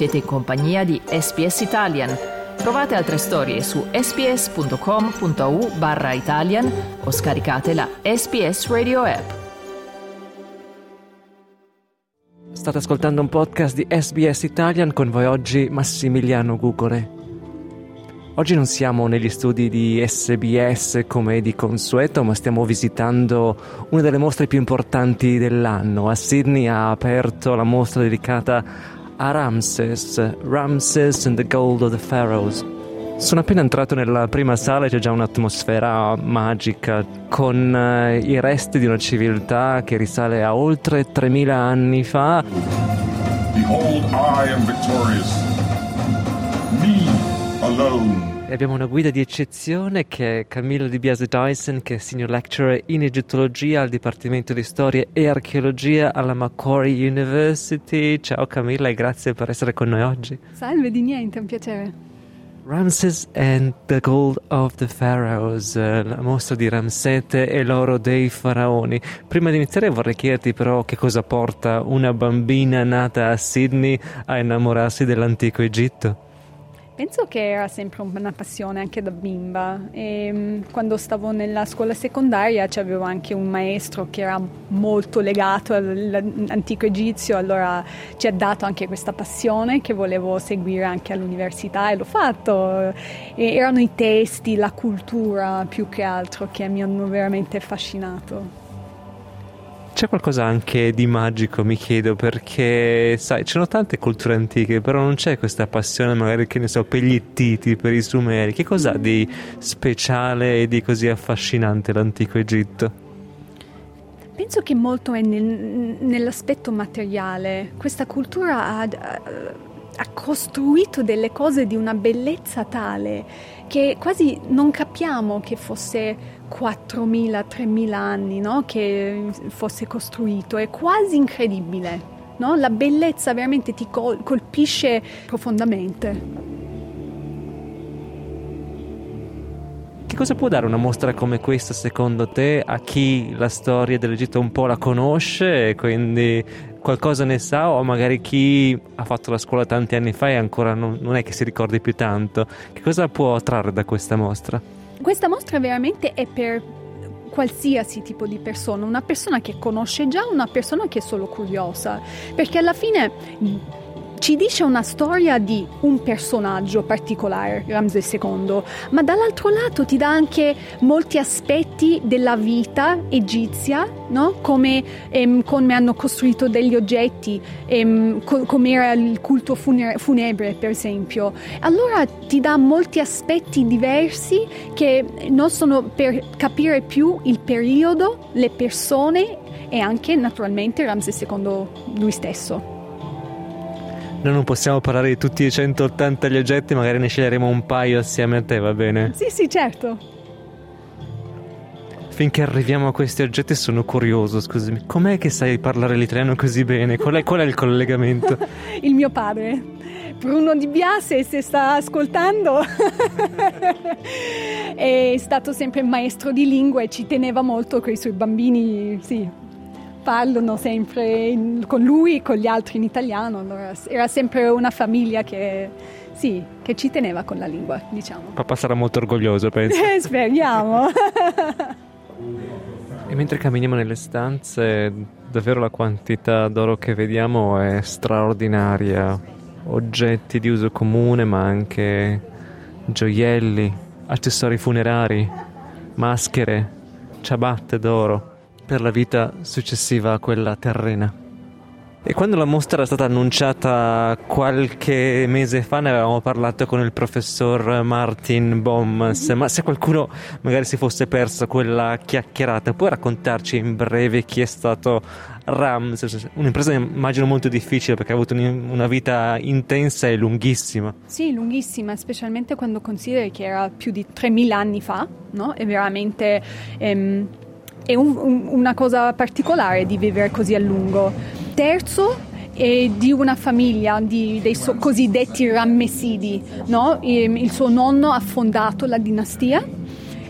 Siete in compagnia di SPS Italian. Trovate altre storie su sps.com.au barra Italian o scaricate la SPS Radio app. State ascoltando un podcast di SBS Italian con voi oggi Massimiliano Gugore. Oggi non siamo negli studi di SBS come di consueto, ma stiamo visitando una delle mostre più importanti dell'anno. A Sydney ha aperto la mostra dedicata a Ramses, Ramses and the Gold of the Pharaohs. Sono appena entrato nella prima sala e c'è già un'atmosfera magica con eh, i resti di una civiltà che risale a oltre 3000 anni fa. Behold, I am victorious. Me alone. Abbiamo una guida di eccezione che è Camillo Di Biase Dyson, che è Senior Lecturer in Egittologia al Dipartimento di Storia e Archeologia alla Macquarie University. Ciao Camilla e grazie per essere con noi oggi. Salve, di niente, è un piacere. Ramses and the Gold of the Pharaohs, eh, la mostra di Ramsete e l'oro dei faraoni. Prima di iniziare vorrei chiederti però che cosa porta una bambina nata a Sydney a innamorarsi dell'antico Egitto. Penso che era sempre una passione anche da bimba e mm, quando stavo nella scuola secondaria avevo anche un maestro che era molto legato all'antico egizio, allora ci ha dato anche questa passione che volevo seguire anche all'università e l'ho fatto. E erano i testi, la cultura più che altro che mi hanno veramente affascinato. C'è qualcosa anche di magico, mi chiedo, perché sai, ci sono tante culture antiche, però non c'è questa passione, magari che ne so, per gli Ittiti, per i Sumeri. Che cos'ha di speciale e di così affascinante l'antico Egitto? Penso che molto è nel, nell'aspetto materiale. Questa cultura ha, ha costruito delle cose di una bellezza tale che quasi non capiamo che fosse 4.000, 3.000 anni no? che fosse costruito, è quasi incredibile. No? La bellezza veramente ti col- colpisce profondamente. Che cosa può dare una mostra come questa secondo te a chi la storia dell'Egitto un po' la conosce e quindi qualcosa ne sa o magari chi ha fatto la scuola tanti anni fa e ancora non, non è che si ricordi più tanto? Che cosa può trarre da questa mostra? Questa mostra veramente è per qualsiasi tipo di persona, una persona che conosce già, una persona che è solo curiosa, perché alla fine ci dice una storia di un personaggio particolare, Ramses II, ma dall'altro lato ti dà anche molti aspetti della vita egizia, no? come, ehm, come, hanno costruito degli oggetti, ehm, co- come era il culto fune- funebre, per esempio. Allora ti dà molti aspetti diversi che non sono per capire più il periodo, le persone e anche naturalmente Ramses II lui stesso. Noi non possiamo parlare di tutti i 180 gli oggetti, magari ne sceglieremo un paio assieme a te, va bene? Sì, sì, certo. Finché arriviamo a questi oggetti sono curioso, scusami. Com'è che sai parlare l'italiano così bene? Qual è, qual è il collegamento? il mio padre. Bruno Di Biase, se sta ascoltando, è stato sempre maestro di lingua e ci teneva molto con i suoi bambini, sì, parlano sempre in, con lui e con gli altri in italiano, allora era sempre una famiglia che, sì, che ci teneva con la lingua, diciamo. Papà sarà molto orgoglioso, penso. Eh, speriamo. e mentre camminiamo nelle stanze, davvero la quantità d'oro che vediamo è straordinaria. Oggetti di uso comune, ma anche gioielli, accessori funerari, maschere, ciabatte d'oro per la vita successiva a quella terrena. E quando la mostra era stata annunciata qualche mese fa ne avevamo parlato con il professor Martin Bombs, ma se qualcuno magari si fosse perso quella chiacchierata, puoi raccontarci in breve chi è stato Rams? Un'impresa immagino molto difficile perché ha avuto una vita intensa e lunghissima. Sì, lunghissima, specialmente quando consideri che era più di 3000 anni fa, no? È veramente... Ehm è un, un, una cosa particolare di vivere così a lungo. Terzo, è di una famiglia di, dei so, cosiddetti Rammesidi. No? Il suo nonno ha fondato la dinastia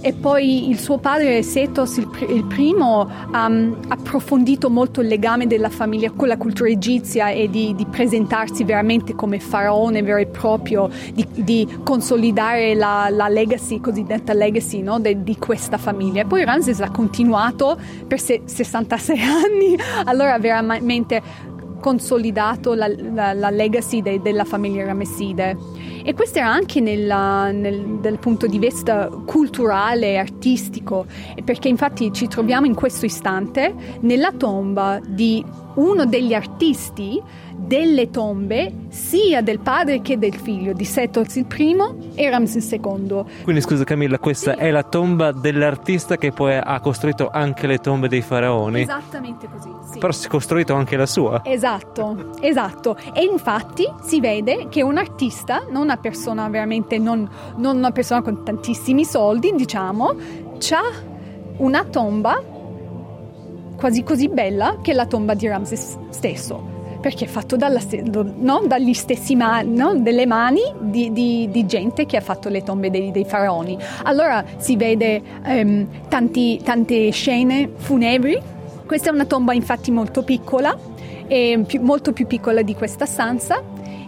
e poi il suo padre Setos il, pr- il primo ha um, approfondito molto il legame della famiglia con la cultura egizia e di, di presentarsi veramente come faraone vero e proprio, di, di consolidare la, la, legacy, cosiddetta legacy no? De, di questa famiglia. E poi Ramses ha continuato per se- 66 anni, allora veramente consolidato la, la, la legacy de, della famiglia Ramesside. E questo era anche nella, nel, dal punto di vista culturale e artistico, perché infatti ci troviamo in questo istante nella tomba di uno degli artisti delle tombe sia del padre che del figlio di Setoz il primo e Ramses il secondo. Quindi scusa Camilla, questa sì. è la tomba dell'artista che poi ha costruito anche le tombe dei faraoni? Esattamente così, sì. Però si è costruito anche la sua? Esatto, esatto. E infatti si vede che un artista, non una persona veramente, non, non una persona con tantissimi soldi, diciamo, ha una tomba quasi così bella che la tomba di Ramses stesso perché è fatto dalla, no? dagli stessi mani, no? delle mani di, di, di, gente che ha fatto le tombe dei, dei faraoni. Allora si vede um, tanti, tante scene funebri. Questa è una tomba infatti molto piccola, più, molto più piccola di questa stanza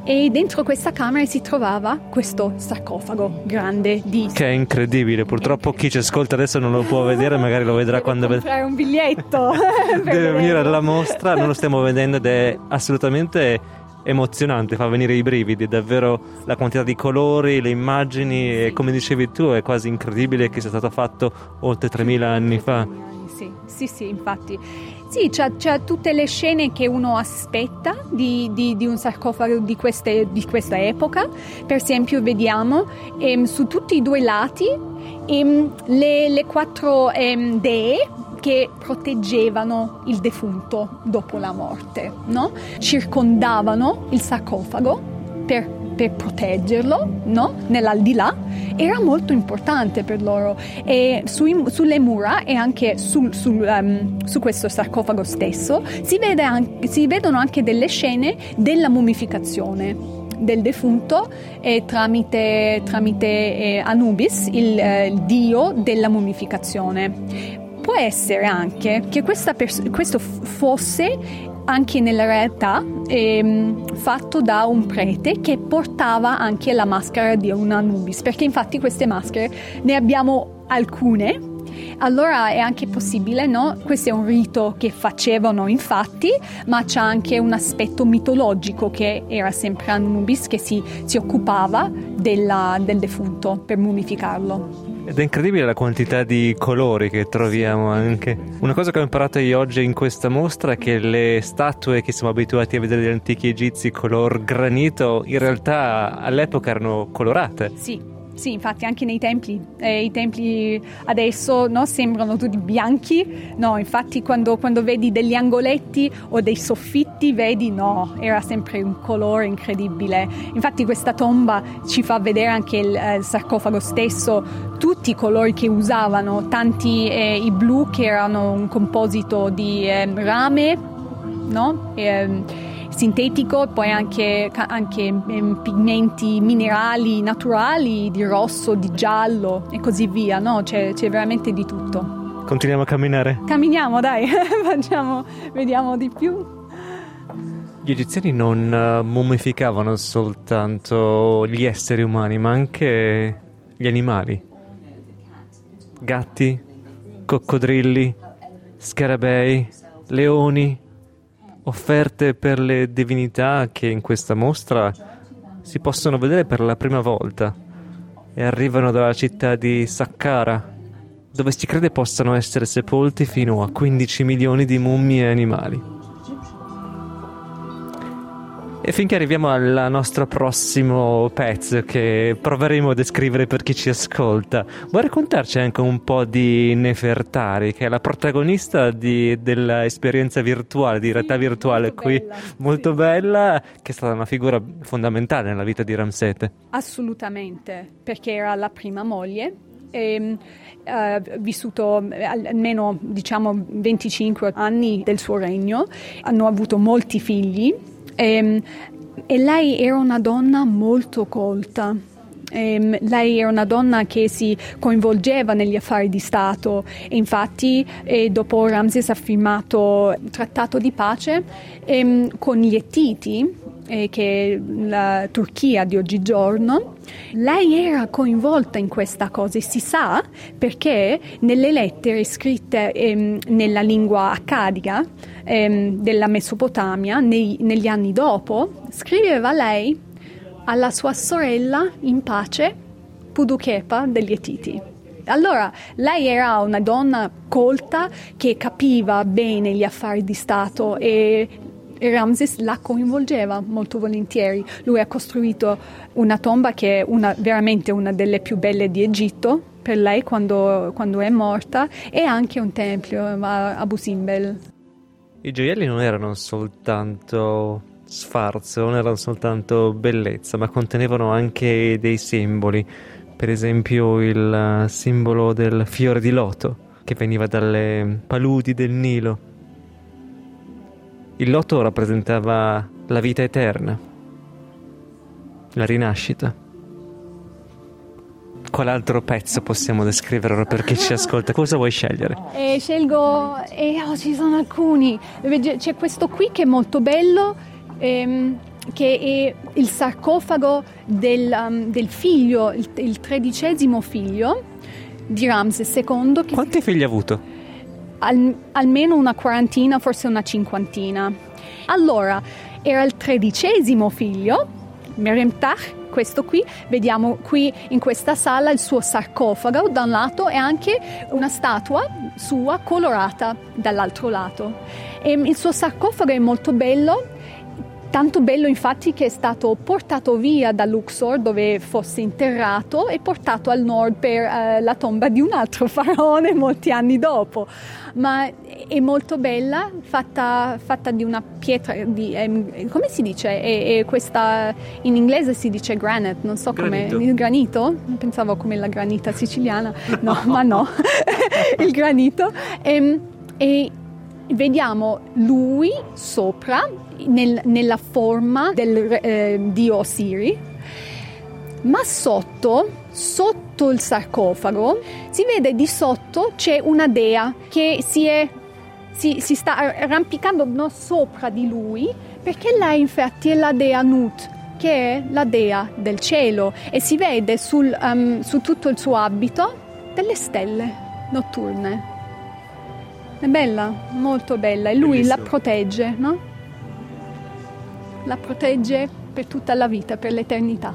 e dentro questa camera si trovava questo sarcofago grande di... Che è incredibile, purtroppo chi ci ascolta adesso non lo può vedere, magari lo vedrà Deve quando... Deve comprare un biglietto. Deve venire alla mostra, non lo stiamo vedendo ed è assolutamente emozionante, fa venire i brividi, davvero la quantità di colori, le immagini e come dicevi tu è quasi incredibile che sia stato fatto oltre 3000 anni fa. Sì, sì, sì, infatti. Sì, c'è, c'è, tutte le scene che uno aspetta di, di, di un sarcofago di, queste, di, questa epoca. Per esempio, vediamo ehm, su tutti i due lati ehm, le, le, quattro ehm, dee che proteggevano il defunto dopo la morte, no? circondavano il sarcofago per per proteggerlo no? nell'aldilà era molto importante per loro e sui, sulle mura e anche sul, sul, um, su questo sarcofago stesso si, anche, si, vedono anche delle scene della mummificazione del defunto eh, tramite, tramite eh, Anubis, il, eh, dio della mummificazione. Può essere anche che pers- questo fosse anche nella realtà ehm, fatto da un prete che portava anche la maschera di un Anubis, perché infatti queste maschere ne abbiamo alcune allora è anche possibile, no? Questo è un rito che facevano infatti, ma c'è anche un aspetto mitologico che era sempre Anubis che si, si occupava della, del defunto per mummificarlo. Ed è incredibile la quantità di colori che troviamo anche. Una cosa che ho imparato io oggi in questa mostra è che le statue che siamo abituati a vedere degli antichi egizi color granito in realtà all'epoca erano colorate. Sì, sì, infatti anche nei templi, eh, i templi adesso no, sembrano tutti bianchi, no, infatti quando, quando, vedi degli angoletti o dei soffitti vedi no, era sempre un colore incredibile. Infatti questa tomba ci fa vedere anche il, eh, il sarcofago stesso, tutti i colori che usavano, tanti eh, i blu che erano un composito di ehm, rame, no? E, sintetico, poi anche, anche ehm, pigmenti minerali naturali di rosso, di giallo e così via, no? c'è, c'è veramente di tutto. Continuiamo a camminare? Camminiamo, dai, Facciamo, vediamo di più. Gli egiziani non uh, mummificavano soltanto gli esseri umani, ma anche gli animali. Gatti, coccodrilli, scarabei, leoni, offerte per le divinità che in questa mostra si possono vedere per la prima volta e arrivano dalla città di Saqqara, dove si crede possano essere sepolti fino a 15 milioni di mummie animali. E finché arriviamo al nostro prossimo pezzo che proveremo a descrivere per chi ci ascolta, vuoi raccontarci anche un po' di Nefertari, che è la protagonista di, dell'esperienza virtuale, di realtà virtuale molto qui, bella, molto bella, che è stata una figura fondamentale nella vita di Ramsete. Assolutamente, perché era la prima moglie e ha uh, vissuto almeno diciamo 25 anni del suo regno, hanno avuto molti figli e, ehm, e lei era una donna molto colta. ehm, lei era una donna che si coinvolgeva negli affari di Stato e infatti eh, dopo Ramses ha firmato il trattato di pace ehm, con gli Ettiti, eh, che è la Turchia di oggigiorno. Lei era coinvolta in questa cosa e si sa perché nelle lettere scritte ehm, nella lingua accadica ehm, della Mesopotamia nei, negli anni dopo, scriveva lei alla sua sorella in pace Puduchepa degli Etiti. Allora, lei era una donna colta che capiva bene gli affari di Stato e Ramses la coinvolgeva molto volentieri. Lui ha costruito una tomba che è una, veramente una delle più belle di Egitto per lei quando, quando è morta e anche un tempio a Abu Simbel. I gioielli non erano soltanto sfarzo, non erano soltanto bellezza, ma contenevano anche dei simboli. Per esempio il eh, simbolo del fiore di loto che veniva dalle paludi del Nilo. Il loto rappresentava la vita eterna, la rinascita. Qual altro pezzo possiamo descrivere per chi ci ascolta? Cosa vuoi scegliere? Eh, scelgo, eh, oh, ci sono alcuni. C'è questo qui che è molto bello, ehm, che è il sarcofago del, um, del figlio, il, il, tredicesimo figlio di Ramses II. Quanti figli ha avuto? Al, almeno una quarantina, forse una cinquantina. Allora, era il tredicesimo figlio, Meremtach, questo qui, vediamo qui in questa sala il suo sarcofago da un lato e anche una statua sua colorata dall'altro lato. E il suo sarcofago è molto bello Tanto bello infatti che è stato portato via da Luxor dove fosse interrato e portato al nord per eh, la tomba di un altro faraone molti anni dopo. Ma è molto bella, fatta, fatta di una pietra, di, eh, come si dice? È, è questa, in inglese si dice granite, non so come... Il granito? Pensavo come la granita siciliana, no, ma no, il granito. E, ehm, e vediamo lui sopra nel, nella forma del eh, dio Osiri, ma sotto, sotto il sarcofago, si vede di sotto c'è una dea che si, è, si, si sta arrampicando no, sopra di lui, perché lei infatti è la dea Nut, che è la dea del cielo, e si vede sul, um, su tutto il suo abito delle stelle notturne. È bella, molto bella, e lui Bellissimo. la protegge, no? la protegge per tutta la vita, per l'eternità.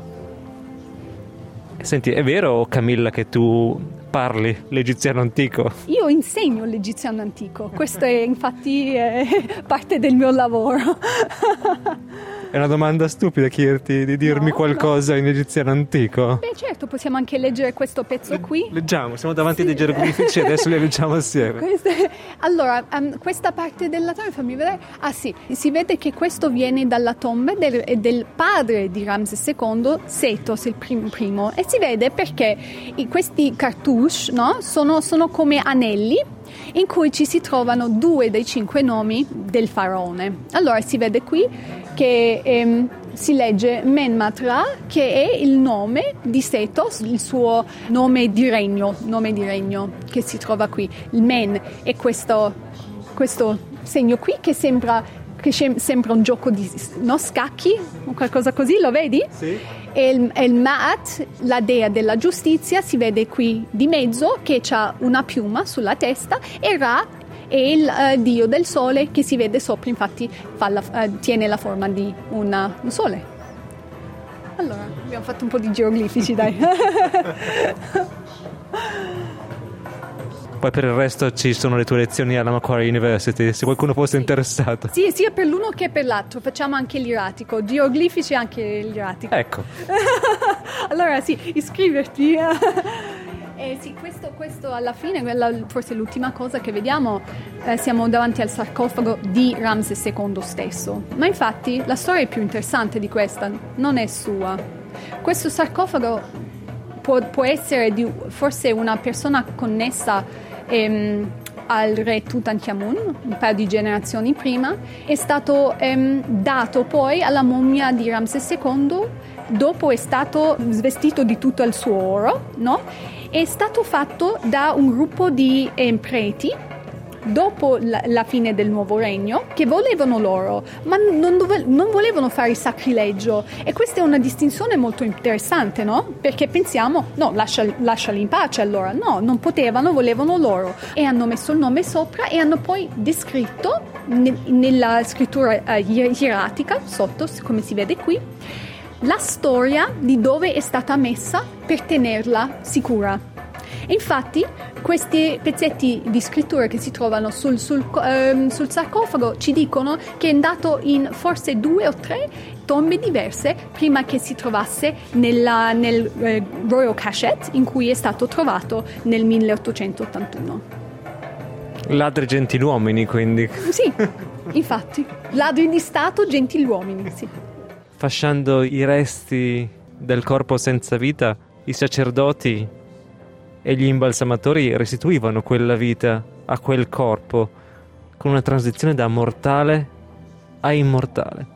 Senti, è vero Camilla che tu parli l'egiziano antico? Io insegno l'egiziano antico, questo è infatti è parte del mio lavoro. È una domanda stupida chiederti di dirmi no, qualcosa no. in egiziano antico. Beh, certo, possiamo anche leggere questo pezzo qui. Leggiamo, siamo davanti sì. a dei geroglifici adesso li leggiamo assieme. Queste, allora, um, questa parte della tomba, fammi vedere. Ah sì, si vede che questo viene dalla tomba del, del padre di Ramses II, Setos, il prim, primo. E si vede perché questi cartouche no, sono, sono come anelli in cui ci si trovano due dei cinque nomi del faraone. Allora si vede qui che ehm, si legge Menmatra, che è il nome di Setos, il suo nome di regno, nome di regno che si trova qui. Il Men è questo, questo segno qui che sembra che sembra un gioco di no, scacchi o qualcosa così, lo vedi? Sì. E il, il Maat, la dea della giustizia, si vede qui di mezzo che ha una piuma sulla testa e Ra è il uh, dio del sole che si vede sopra, infatti la, uh, tiene la forma di una, un sole. Allora, abbiamo fatto un po' di geoglifici, dai. Poi per il resto ci sono le tue lezioni alla Macquarie University, se qualcuno fosse sì. interessato. Sì, sia per l'uno che per l'altro, facciamo anche l'iratico, geoglifici e anche l'iratico. Ecco. allora sì, iscriverti. Eh sì, questo, questo, alla fine, quella, forse l'ultima cosa che vediamo, eh, siamo davanti al sarcofago di Ramses II stesso. Ma infatti la storia più interessante di questa non è sua. Questo sarcofago può, può essere di forse una persona connessa ehm, al re Tutankhamun, un paio di generazioni prima, è stato ehm, dato poi alla mummia di Ramses II dopo è stato svestito di tutto il suo oro, no? È stato fatto da un gruppo di eh, preti dopo la, fine del nuovo regno che volevano loro, ma non, dove, non, volevano fare il sacrilegio. E questa è una distinzione molto interessante, no? Perché pensiamo, no, lascia, lasciali in pace allora. No, non potevano, volevano loro. E hanno messo il nome sopra e hanno poi descritto ne, nella scrittura uh, ieratica, sotto, come si vede qui, la storia di dove è stata messa per tenerla sicura. Infatti, questi pezzetti di scrittura che si trovano sul, sul, um, sul sarcofago ci dicono che è andato in forse due o tre tombe diverse prima che si trovasse nella, nel eh, Royal Cachette in cui è stato trovato nel 1881. Ladri gentiluomini, quindi. Sì, infatti. Ladri di Stato, gentiluomini, sì. Fasciando i resti del corpo senza vita, i sacerdoti e gli imbalsamatori restituivano quella vita a quel corpo con una transizione da mortale a immortale.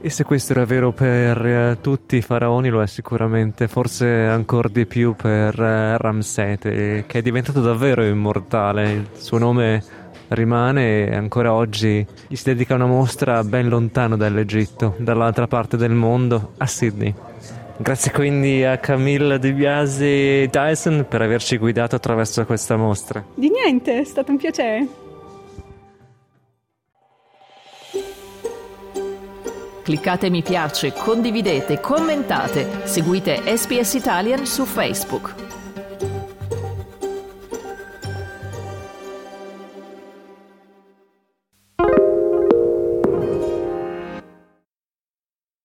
E se questo era vero per eh, tutti i faraoni, lo è sicuramente, forse ancora di più per eh, Ramsete, che è diventato davvero immortale. Il suo nome rimane e ancora oggi gli si dedica una mostra ben lontano dall'Egitto, dall'altra parte del mondo, a Sydney. Grazie quindi a Camilla De Biasi Dyson per averci guidato attraverso questa mostra. Di niente, è stato un piacere. Cliccate mi piace, condividete, commentate, seguite SPS Italian su Facebook.